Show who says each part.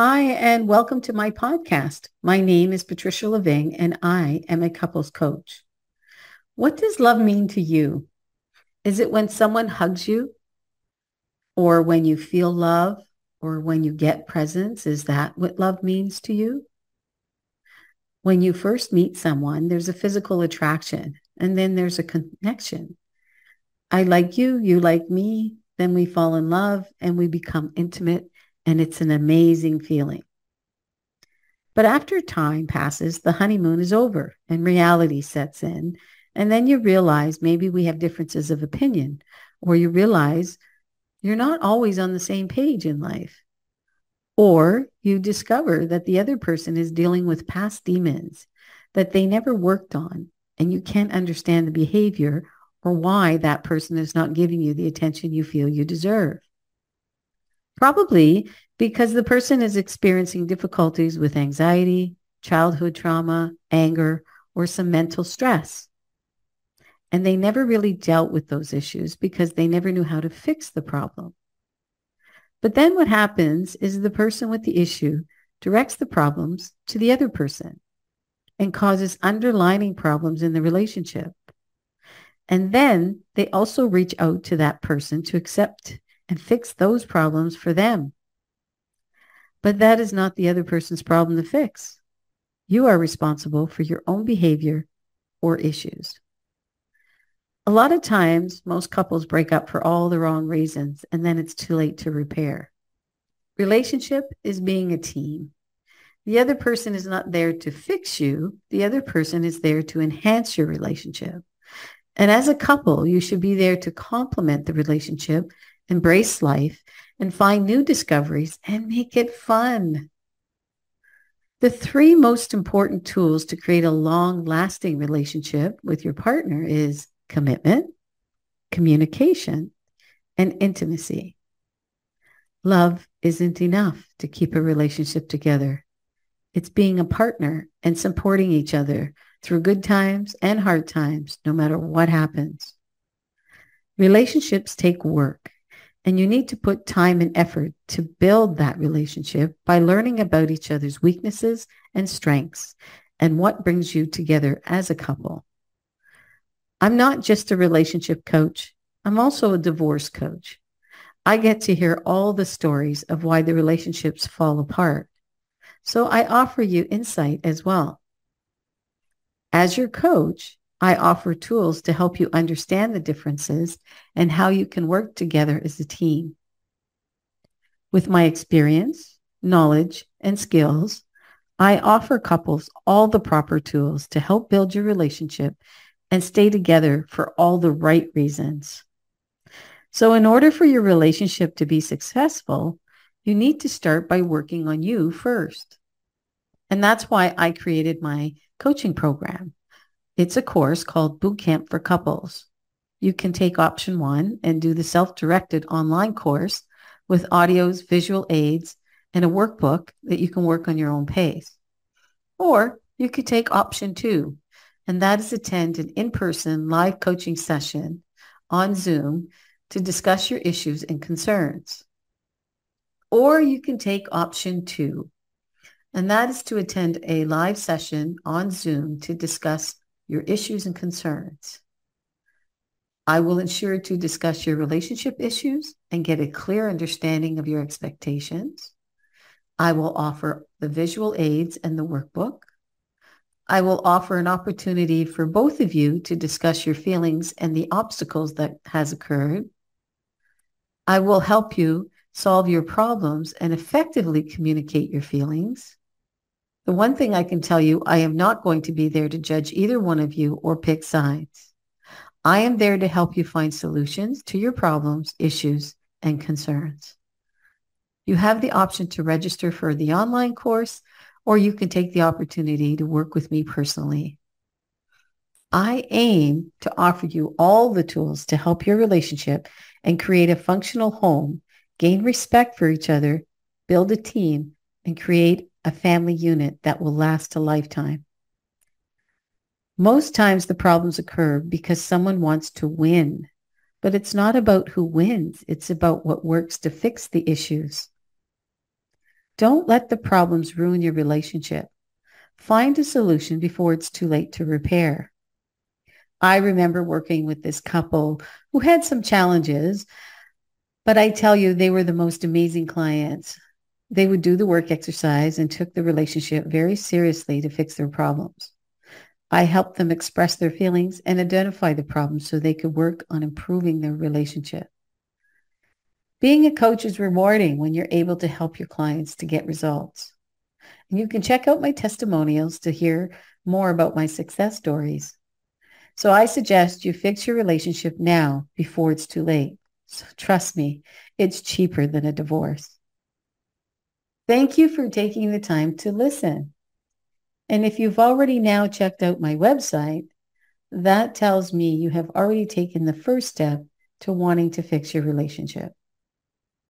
Speaker 1: Hi, and welcome to my podcast. My name is Patricia Lavigne, and I am a couples coach. What does love mean to you? Is it when someone hugs you, or when you feel love, or when you get presents? Is that what love means to you? When you first meet someone, there's a physical attraction, and then there's a connection. I like you, you like me, then we fall in love, and we become intimate and it's an amazing feeling. But after time passes, the honeymoon is over and reality sets in. And then you realize maybe we have differences of opinion, or you realize you're not always on the same page in life. Or you discover that the other person is dealing with past demons that they never worked on, and you can't understand the behavior or why that person is not giving you the attention you feel you deserve. Probably because the person is experiencing difficulties with anxiety, childhood trauma, anger, or some mental stress. And they never really dealt with those issues because they never knew how to fix the problem. But then what happens is the person with the issue directs the problems to the other person and causes underlining problems in the relationship. And then they also reach out to that person to accept and fix those problems for them. But that is not the other person's problem to fix. You are responsible for your own behavior or issues. A lot of times, most couples break up for all the wrong reasons, and then it's too late to repair. Relationship is being a team. The other person is not there to fix you. The other person is there to enhance your relationship. And as a couple, you should be there to complement the relationship embrace life, and find new discoveries and make it fun. The three most important tools to create a long-lasting relationship with your partner is commitment, communication, and intimacy. Love isn't enough to keep a relationship together. It's being a partner and supporting each other through good times and hard times, no matter what happens. Relationships take work and you need to put time and effort to build that relationship by learning about each other's weaknesses and strengths and what brings you together as a couple. I'm not just a relationship coach. I'm also a divorce coach. I get to hear all the stories of why the relationships fall apart. So I offer you insight as well. As your coach, I offer tools to help you understand the differences and how you can work together as a team. With my experience, knowledge, and skills, I offer couples all the proper tools to help build your relationship and stay together for all the right reasons. So in order for your relationship to be successful, you need to start by working on you first. And that's why I created my coaching program. It's a course called Bootcamp for Couples. You can take option one and do the self-directed online course with audios, visual aids, and a workbook that you can work on your own pace. Or you could take option two, and that is attend an in-person live coaching session on Zoom to discuss your issues and concerns. Or you can take option two, and that is to attend a live session on Zoom to discuss your issues and concerns. I will ensure to discuss your relationship issues and get a clear understanding of your expectations. I will offer the visual aids and the workbook. I will offer an opportunity for both of you to discuss your feelings and the obstacles that has occurred. I will help you solve your problems and effectively communicate your feelings. The one thing I can tell you, I am not going to be there to judge either one of you or pick sides. I am there to help you find solutions to your problems, issues, and concerns. You have the option to register for the online course, or you can take the opportunity to work with me personally. I aim to offer you all the tools to help your relationship and create a functional home, gain respect for each other, build a team, and create a family unit that will last a lifetime. Most times the problems occur because someone wants to win, but it's not about who wins. It's about what works to fix the issues. Don't let the problems ruin your relationship. Find a solution before it's too late to repair. I remember working with this couple who had some challenges, but I tell you, they were the most amazing clients. They would do the work exercise and took the relationship very seriously to fix their problems. I helped them express their feelings and identify the problems so they could work on improving their relationship. Being a coach is rewarding when you're able to help your clients to get results. And you can check out my testimonials to hear more about my success stories. So I suggest you fix your relationship now before it's too late. So trust me, it's cheaper than a divorce. Thank you for taking the time to listen. And if you've already now checked out my website, that tells me you have already taken the first step to wanting to fix your relationship.